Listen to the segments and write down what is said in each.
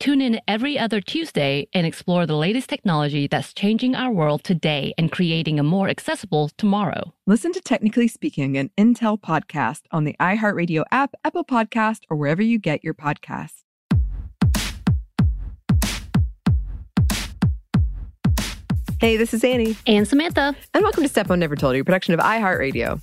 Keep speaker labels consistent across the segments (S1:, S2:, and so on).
S1: Tune in every other Tuesday and explore the latest technology that's changing our world today and creating a more accessible tomorrow.
S2: Listen to Technically Speaking, an Intel podcast on the iHeartRadio app, Apple Podcast, or wherever you get your podcasts. Hey, this is Annie,
S1: And Samantha,
S2: and welcome to Stuff Mom Never Told You, production of iHeartRadio.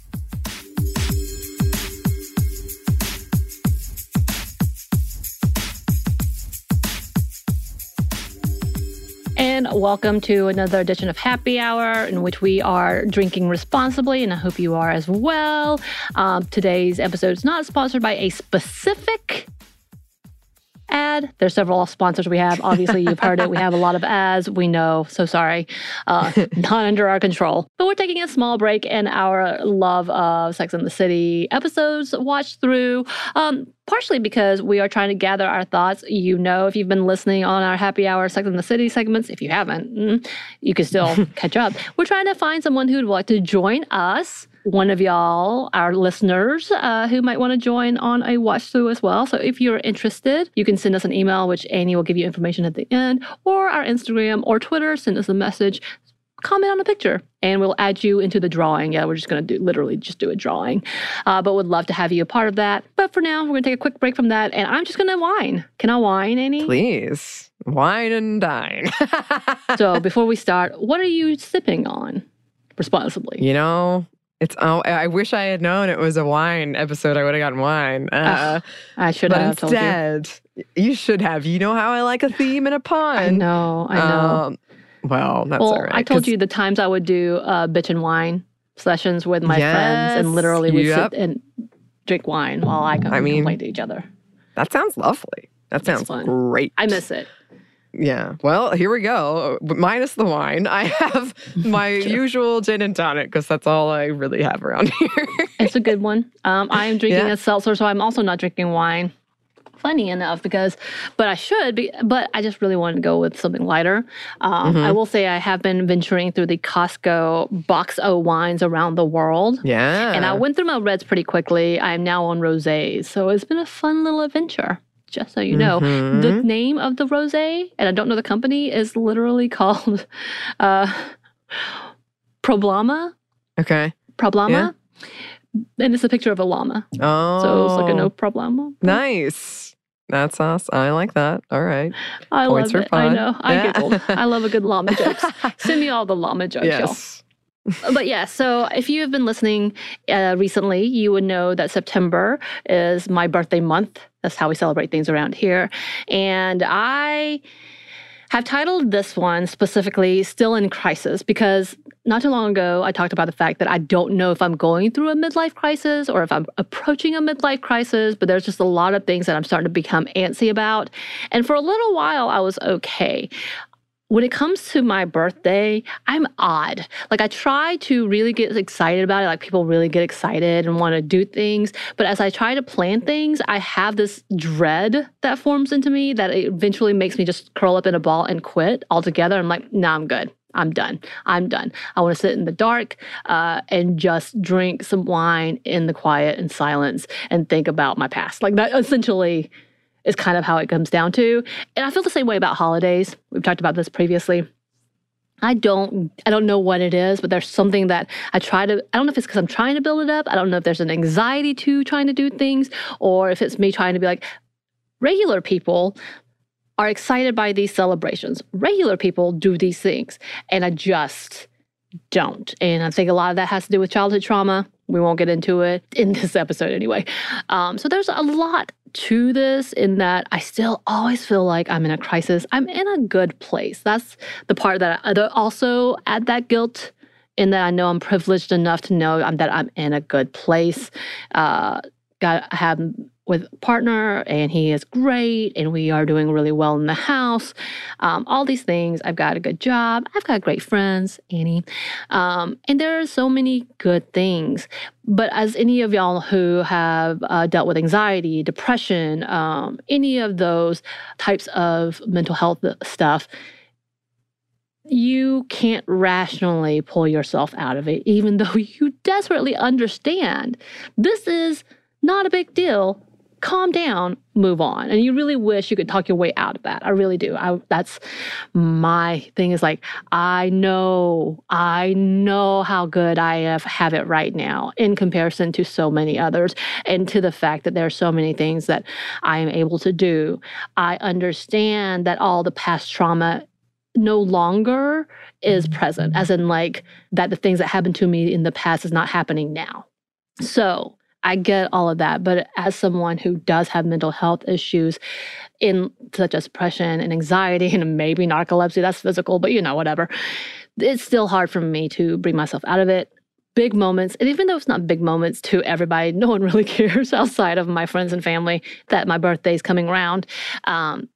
S1: And welcome to another edition of Happy Hour, in which we are drinking responsibly, and I hope you are as well. Um, today's episode is not sponsored by a specific ad. There's several sponsors we have. Obviously, you've heard it. We have a lot of ads. We know. So sorry. Uh, not under our control. But we're taking a small break in our love of Sex and the City episodes watch through. Um, partially because we are trying to gather our thoughts. You know, if you've been listening on our happy hour Sex and the City segments, if you haven't, mm, you can still catch up. We're trying to find someone who'd like to join us one of y'all, our listeners, uh, who might want to join on a watch through as well. So if you're interested, you can send us an email, which Annie will give you information at the end, or our Instagram or Twitter. Send us a message. Comment on a picture and we'll add you into the drawing. Yeah, we're just going to do literally just do a drawing. Uh, but would love to have you a part of that. But for now, we're going to take a quick break from that and I'm just going to whine. Can I whine, Annie?
S2: Please, wine and dine.
S1: So before we start, what are you sipping on responsibly?
S2: you know, it's oh, I wish I had known it was a wine episode. I would have gotten wine. Uh,
S1: I should have told you.
S2: instead, you. should have. You know how I like a theme and a pun.
S1: I know, I know.
S2: Um, well, that's
S1: well,
S2: all right.
S1: I told you the times I would do uh, bitch and wine sessions with my friends, and literally we
S2: yep.
S1: sit and drink wine while I,
S2: I mean-
S1: complain to each other.
S2: that sounds lovely. That sounds great.
S1: I miss it.
S2: Yeah. Well, here we go. Minus the wine, I have my usual gin and tonic because that's all I really have around here.
S1: It's a good one. Um, I am drinking
S2: Yeah.
S1: a seltzer, so I'm also not drinking wine. Funny enough, because, but I should be, but I just really wanted to go with something lighter. Um,
S2: Mm-hmm.
S1: I will say I have been venturing through the Costco box o wines around the world.
S2: yeah.
S1: And I went through my reds pretty quickly. I'm now on rosés. So it's been a fun little adventure. Just so you know, the
S2: Mhm.
S1: name of the rosé, and I don't know the company, is literally called uh, Problema.
S2: Okay.
S1: Problema. And it's a picture of a llama.
S2: Oh.
S1: So it's like a no problema.
S2: Nice. That's awesome. I like that. All right.
S1: I
S2: Points
S1: love it. I
S2: fun.
S1: know. I
S2: Yeah.
S1: giggled. I love a good llama jokes. Send me all the llama jokes, y'all.
S2: yes.
S1: but yeah, so if you have been listening uh, recently, you would know that September is my birthday month. That's how we celebrate things around here. And I have titled this one specifically Still in Crisis because not too long ago I talked about the fact that I don't know if I'm going through a midlife crisis or if I'm approaching a midlife crisis, but there's just a lot of things that I'm starting to become antsy about. And for a little while, I was okay. When it comes to my birthday, I'm odd. Like I try to really get excited about it. Like people really get excited and want to do things. But as I try to plan things, I have this dread that forms into me that eventually makes me just curl up in a ball and quit altogether. I'm like, nah, I'm good. I'm done. I'm done. I want to sit in the dark uh, and just drink some wine in the quiet and silence and think about my past. Like that essentially is kind of how it comes down to. And I feel the same way about holidays. We've talked about this previously. I don't I don't know what it is, but there's something that I try to I don't know if it's because I'm trying to build it up. I don't know if there's an anxiety to trying to do things or if it's me trying to be like regular people are excited by these celebrations. Regular people do these things and I just don't. And I think a lot of that has to do with childhood trauma. We won't get into it in this episode anyway. Um, so there's a lot to this in that I still always feel like I'm in a crisis. I'm in a good place. That's the part that I also add that guilt in that I know I'm privileged enough to know that I'm in a good place. Uh, got have with partner and he is great and we are doing really well in the house. Um, all these things i've got a good job i've got great friends annie. Um, and there are so many good things. But as any of y'all who have uh, dealt with anxiety depression um, any of those types of mental health stuff you can't rationally pull yourself out of it even though you desperately understand this is not a big deal calm down, move on. And you really wish you could talk your way out of that. I really do. I that's my thing is like I know, I know how good I have, have it right now in comparison to so many others and to the fact that there are so many things that I am able to do. I understand that all the past trauma no longer is mm-hmm. present as in like that the things that happened to me in the past is not happening now. So, I get all of that. But as someone who does have mental health issues, in such as depression and anxiety and maybe narcolepsy, that's physical, but you know, whatever, it's still hard for me to bring myself out of it. Big moments, and even though it's not big moments to everybody, no one really cares outside of my friends and family that my birthday is coming around. Um,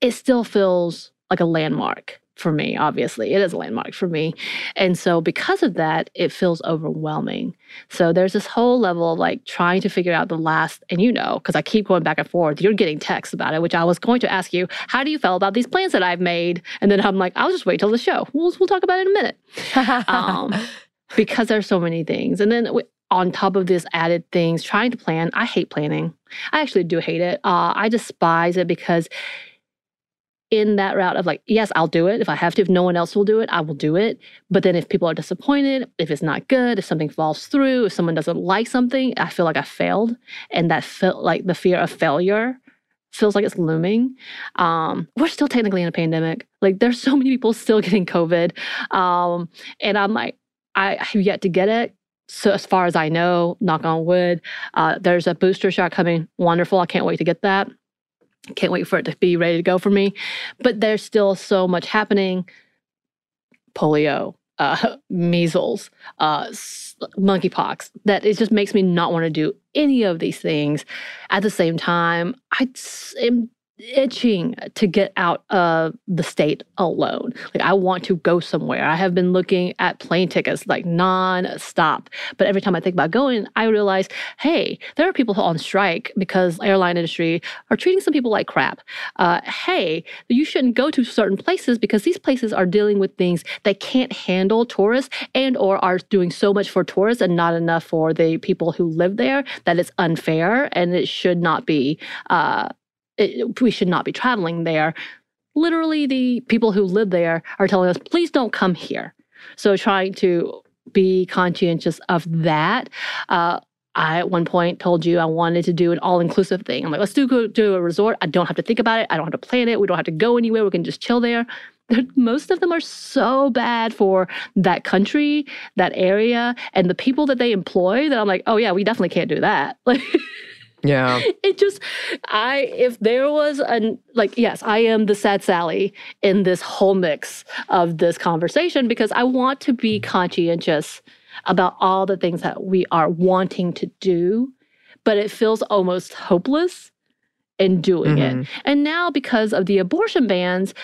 S1: it still feels like a landmark for me, obviously. It is a landmark for me. And so, because of that, it feels overwhelming. So, there's this whole level of like trying to figure out the last, and you know, because I keep going back and forth, you're getting texts about it, which I was going to ask you, how do you feel about these plans that I've made? And then I'm like, I'll just wait till the show. We'll, we'll talk about it in a minute. um, because there's so many things. And then, on top of this added things, trying to plan, I hate planning. I actually do hate it. Uh, I despise it because in that route of like, yes, I'll do it. If I have to, if no one else will do it, I will do it. But then if people are disappointed, if it's not good, if something falls through, if someone doesn't like something, I feel like I failed. And that felt like the fear of failure feels like it's looming. Um, we're still technically in a pandemic. Like there's so many people still getting COVID. Um, and I'm like, I have yet to get it. So as far as I know, knock on wood, uh, there's a booster shot coming. Wonderful. I can't wait to get that. Can't wait for it to be ready to go for me. But there's still so much happening polio, uh, measles, uh, monkeypox that it just makes me not want to do any of these things. At the same time, I am itching to get out of the state alone. Like I want to go somewhere. I have been looking at plane tickets like non-stop. But every time I think about going, I realize, hey, there are people on strike because airline industry are treating some people like crap. Uh, hey, you shouldn't go to certain places because these places are dealing with things that can't handle tourists and or are doing so much for tourists and not enough for the people who live there that it's unfair and it should not be uh, it, we should not be traveling there. Literally, the people who live there are telling us, please don't come here. So, trying to be conscientious of that. Uh, I at one point told you I wanted to do an all inclusive thing. I'm like, let's do do a resort. I don't have to think about it. I don't have to plan it. We don't have to go anywhere. We can just chill there. Most of them are so bad for that country, that area, and the people that they employ that I'm like, oh yeah, we definitely can't do that. Like
S2: yeah.
S1: It just I if there was an like yes, I am the sad Sally in this whole mix of this conversation because I want to be conscientious about all the things that we are wanting to do, but it feels almost hopeless in doing mm-hmm. it. And now because of the abortion bans,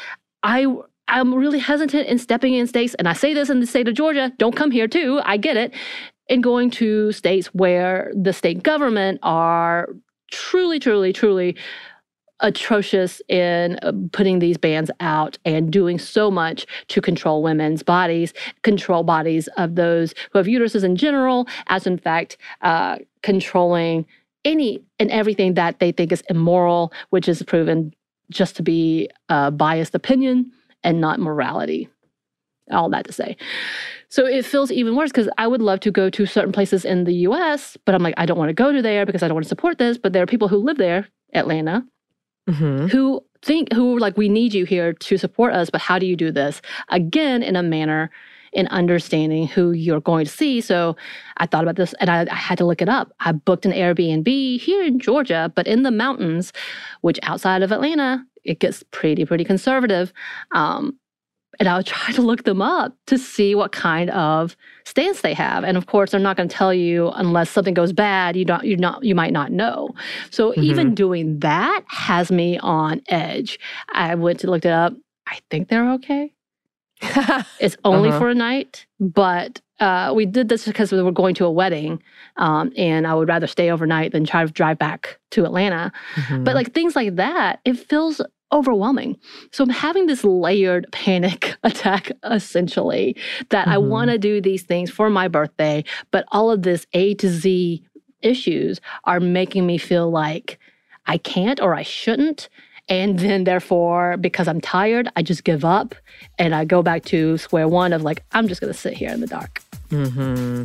S1: I I'm really hesitant in stepping in states, and I say this in the state of Georgia, don't come here too, I get it, in going to states where the state government are truly, truly, truly atrocious in uh, putting these bans out and doing so much to control women's bodies, control bodies of those who have uteruses in general, as in fact, uh, controlling any and everything that they think is immoral, which is proven just to be a biased opinion and not morality. All that to say. So it feels even worse because I would love to go to certain places in the US, but I'm like, I don't want to go to there because I don't want to support this. But there are people who live there, Atlanta,
S2: Mm-hmm.
S1: who think who are like we need you here to support us but how do you do this again in a manner in understanding who you're going to see so i thought about this and I, I had to look it up i booked an airbnb here in georgia but in the mountains which outside of atlanta it gets pretty pretty conservative um, and I would try to look them up to see what kind of stance they have. And of course, they're not going to tell you unless something goes bad. You don't, you not, you might not know. So even doing that has me on edge. I went to looked it up. I think they're okay. It's only
S2: Uh-huh.
S1: for a night, but uh, we did this because we were going to a wedding, um, and I would rather stay overnight than try to drive back to Atlanta.
S2: Mm-hmm.
S1: But like things like that, it feels overwhelming. So I'm having this layered panic attack essentially that I
S2: Mhm.
S1: want to do these things for my birthday, but all of this A to Z issues are making me feel like I can't or I shouldn't. And then, therefore, because I'm tired, I just give up and I go back to square one of like, I'm just going to sit here in the dark.
S2: Mm-hmm.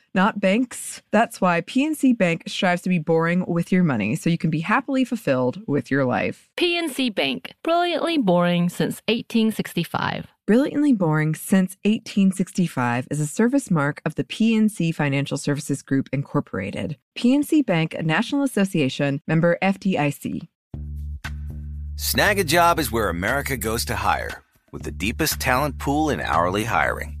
S2: not banks. That's why PNC Bank strives to be boring with your money so you can be happily fulfilled with your life.
S3: PNC Bank, brilliantly boring since 1865.
S2: Brilliantly Boring Since 1865 is a service mark of the PNC Financial Services Group, Incorporated. PNC Bank, a National Association member FDIC.
S4: Snagajob is where America goes to hire, with the deepest talent pool in hourly hiring.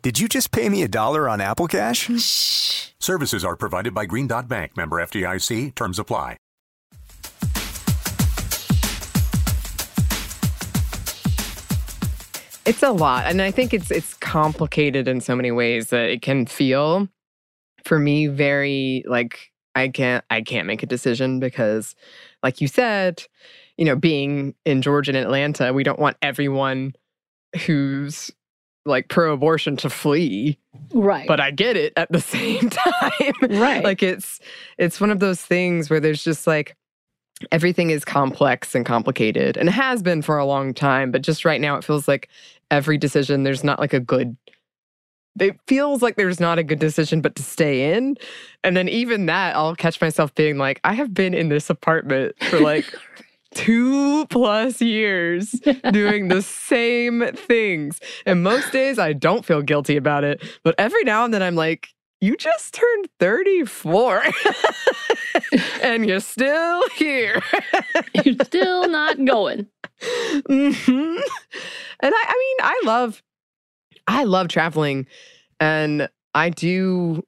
S5: Did you just pay me a dollar on Apple Cash?
S6: Shh.
S7: Services are provided by Green Dot Bank, member FDIC. Terms apply.
S8: It's a lot. And I think it's it's complicated in so many ways that it can feel for me very like I can't I can't make a decision because like you said, you know, being in Georgia and Atlanta, we don't want everyone who's like pro abortion to flee.
S1: Right.
S8: But I get it at the same time.
S1: Right.
S8: like it's it's one of those things where there's just like everything is complex and complicated and has been for a long time but just right now it feels like every decision there's not like a good it feels like there's not a good decision but to stay in and then even that i'll catch myself being like i have been in this apartment for like two plus years doing the same things. And most days I don't feel guilty about it. But every now and then I'm like, you just turned 34 and you're still here.
S1: You're still not going.
S8: Mhm. And I, I mean, I love, I love traveling, and I do.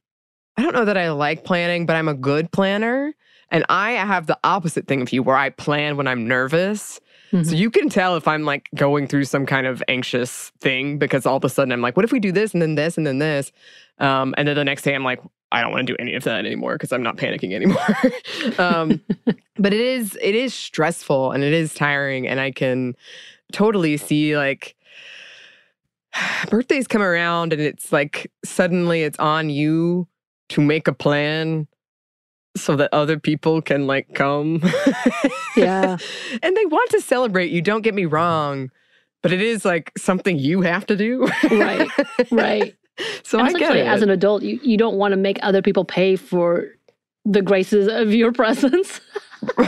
S8: I don't know that I like planning, but I'm a good planner, and I have the opposite thing of you, where I plan when I'm nervous. So
S1: Mhm.
S8: you can tell if I'm like going through some kind of anxious thing because all of a sudden I'm like, what if we do this and then this and then this? Um, and then the next day I'm like, I don't want to do any of that anymore because I'm not panicking anymore. um, but it is it is stressful and it is tiring, and I can totally see like birthdays come around and it's like suddenly it's on you to make a plan so that other people can like come.
S1: Yeah.
S8: and they want to celebrate you, don't get me wrong, but it is like something you have to do.
S1: Right. Right.
S8: so
S1: And
S8: I get it.
S1: as an adult, you, you don't want to make other people pay for the graces of your presence.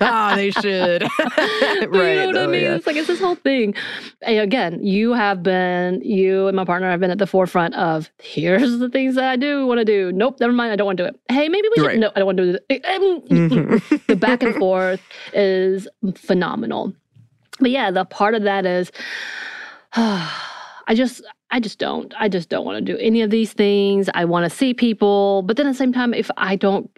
S8: ah, they should. right.
S1: you know what I
S8: oh,
S1: mean?
S8: yeah.
S1: It's like it's this whole thing. And again, you have been, you and my partner have been at the forefront of here's the things that I do want to do. Nope, never mind. I don't want to do it. Hey, maybe we should.
S8: Right.
S1: No, I don't want to do it. Eh, eh, mm, mm, mm.
S8: Mhm.
S1: the back and forth is phenomenal. But yeah, the part of that is I just I just don't. I just don't want to do any of these things. I want to see people, but then at the same time if I don't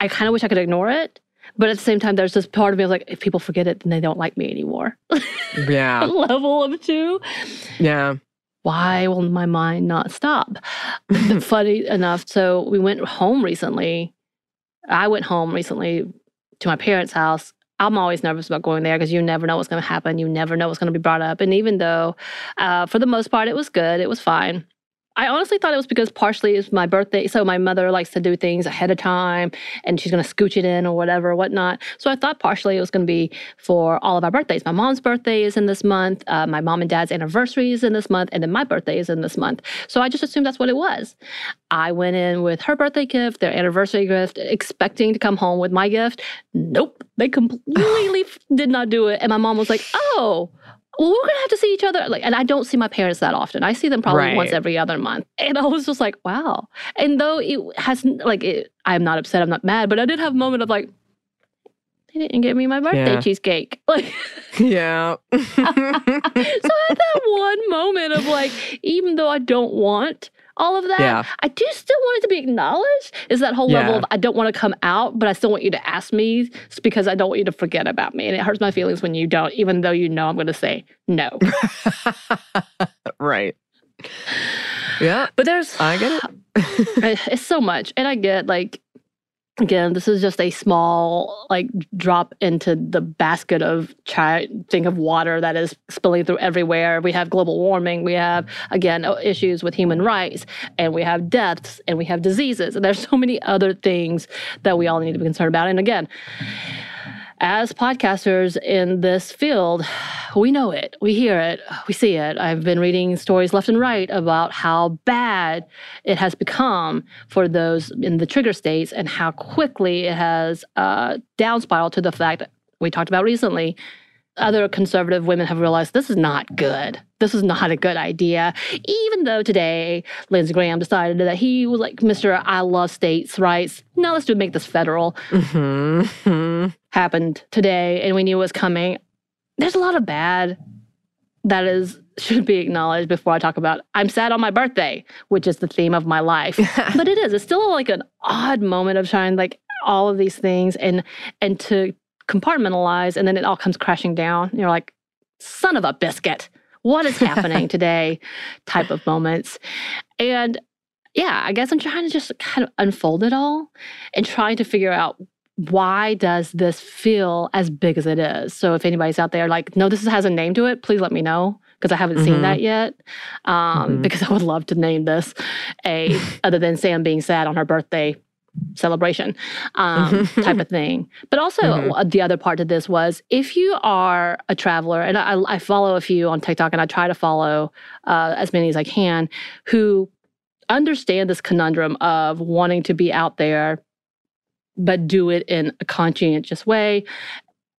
S1: I kind of wish I could ignore it. But at the same time, there's this part of me like, if people forget it, then they don't like me anymore.
S8: yeah.
S1: Level of two.
S8: Yeah.
S1: Why will my mind not stop? Funny enough, so we went home recently. I went home recently to my parents' house. I'm always nervous about going there because you never know what's going to happen. You never know what's going to be brought up. And even though, uh, for the most part, it was good, it was fine. I honestly thought it was because partially it's my birthday. So my mother likes to do things ahead of time and she's going to scooch it in or whatever, whatnot. So I thought partially it was going to be for all of our birthdays. My mom's birthday is in this month. Uh, my mom and dad's anniversary is in this month. And then my birthday is in this month. So I just assumed that's what it was. I went in with her birthday gift, their anniversary gift, expecting to come home with my gift. Nope. They completely did not do it. And my mom was like, oh, well, we're gonna have to see each other. Like, and I don't see my parents that often. I see them probably
S8: Right.
S1: once every other month. And I was just like, wow. And though it hasn't like it, I'm not upset, I'm not mad, but I did have a moment of like, they didn't give me my birthday
S8: Yeah.
S1: cheesecake. Like
S8: Yeah.
S1: so I had that one moment of like, even though I don't want all of that,
S8: Yeah.
S1: I do still want it to be acknowledged. Is that whole level of I don't want to come out, but I still want you to ask me because I don't want you to forget about me. And it hurts my feelings when you don't, even though you know I'm going to say no.
S8: right. Yeah.
S1: But there's,
S8: I get it.
S1: It's so much. And I get like, again, this is just a small like drop into the basket of try think of water that is spilling through everywhere. We have global warming. We have again issues with human rights, and we have deaths, and we have diseases, and there's so many other things that we all need to be concerned about. And again. As podcasters in this field, we know it, we hear it, we see it. I've been reading stories left and right about how bad it has become for those in the trigger states and how quickly it has uh, down spiraled to the fact that we talked about recently. Other conservative women have realized this is not good. This is not a good idea. Even though today Lindsey Graham decided that he was like, Mr. I love states' rights. Now let's do make this federal
S8: hmm
S1: happened today and we knew it was coming. There's a lot of bad that is should be acknowledged before I talk about I'm sad on my birthday, which is the theme of my life. but it is. It's still like an odd moment of trying like all of these things and and to compartmentalize and then it all comes crashing down. You're like, son of a biscuit. What is happening today? Type of moments. And yeah, I guess I'm trying to just kind of unfold it all and trying to figure out why does this feel as big as it is? So if anybody's out there like, no, this has a name to it, please let me know because I haven't seen
S8: Mhm.
S1: that yet. Um,
S8: Mhm.
S1: Because I would love to name this a other than Sam being sad on her birthday celebration um, type of thing. But also
S8: Mhm.
S1: uh, the other part to this was if you are a traveler, and I, I follow a few on TikTok, and I try to follow uh, as many as I can who understand this conundrum of wanting to be out there but do it in a conscientious way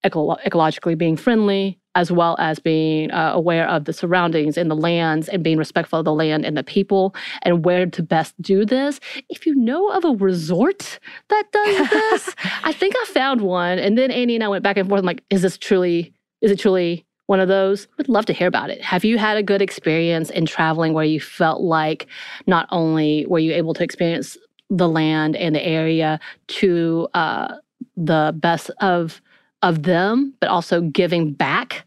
S1: eco- ecologically being friendly, as well as being uh, aware of the surroundings and the lands and being respectful of the land and the people and where to best do this. If you know of a resort that does this, I think I found one. And then Annie and I went back and forth. I'm like, is this truly, is it truly one of those? Would love to hear about it. Have you had a good experience in traveling where you felt like not only were you able to experience the land and the area to uh, the best of of them, but also giving back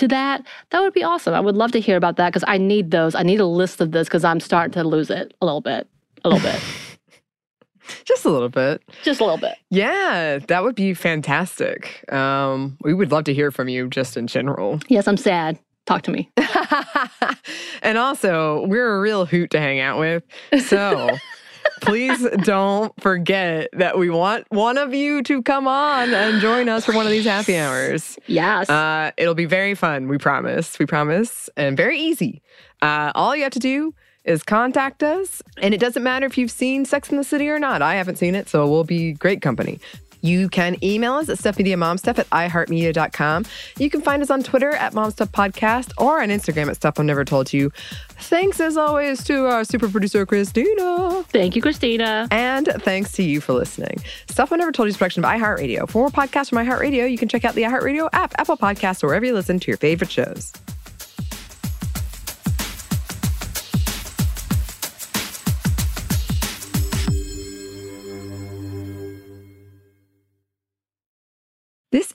S1: to that, that would be awesome. I would love to hear about that because I need those. I need a list of this because I'm starting to lose it a little bit. A little bit.
S8: Just a little bit.
S1: Just a little bit.
S8: Yeah, that would be fantastic. Um, we would love to hear from you just in general.
S1: Yes, I'm sad. Talk to me.
S8: and also, we're a real hoot to hang out with. So please don't forget that we want one of you to come on and join us for one of these happy hours.
S1: Yes.
S8: Uh, it'll be very fun. We promise. We promise. And very easy. Uh, all you have to do is contact us. And it doesn't matter if you've seen Sex in the City or not. I haven't seen it, so we'll be great company. You can email us at stuffmediamomstuff at iheartmedia.com. You can find us on Twitter at momstuffpodcast or on Instagram at Stuff Mom Never Told You. Thanks as always to our super producer, Christina.
S1: Thank you, Christina.
S8: And thanks to you for listening. Stuff Mom Never Told You is production of iHeartRadio. For more podcasts from iHeartRadio, you can check out the iHeartRadio app, Apple Podcasts, or wherever you listen to your favorite shows.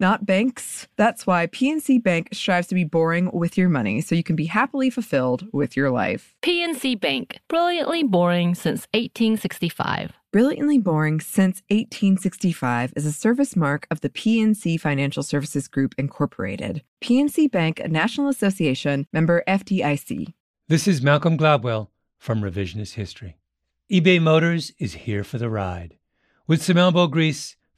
S2: not banks. That's why PNC Bank strives to be boring with your money so you can be happily fulfilled with your life.
S3: PNC Bank, brilliantly boring since 1865.
S2: Brilliantly Boring Since 1865 is a service mark of the PNC Financial Services Group, Incorporated. PNC Bank, a National Association member FDIC.
S9: This is Malcolm Gladwell from Revisionist History. eBay Motors is here for the ride. With some elbow grease,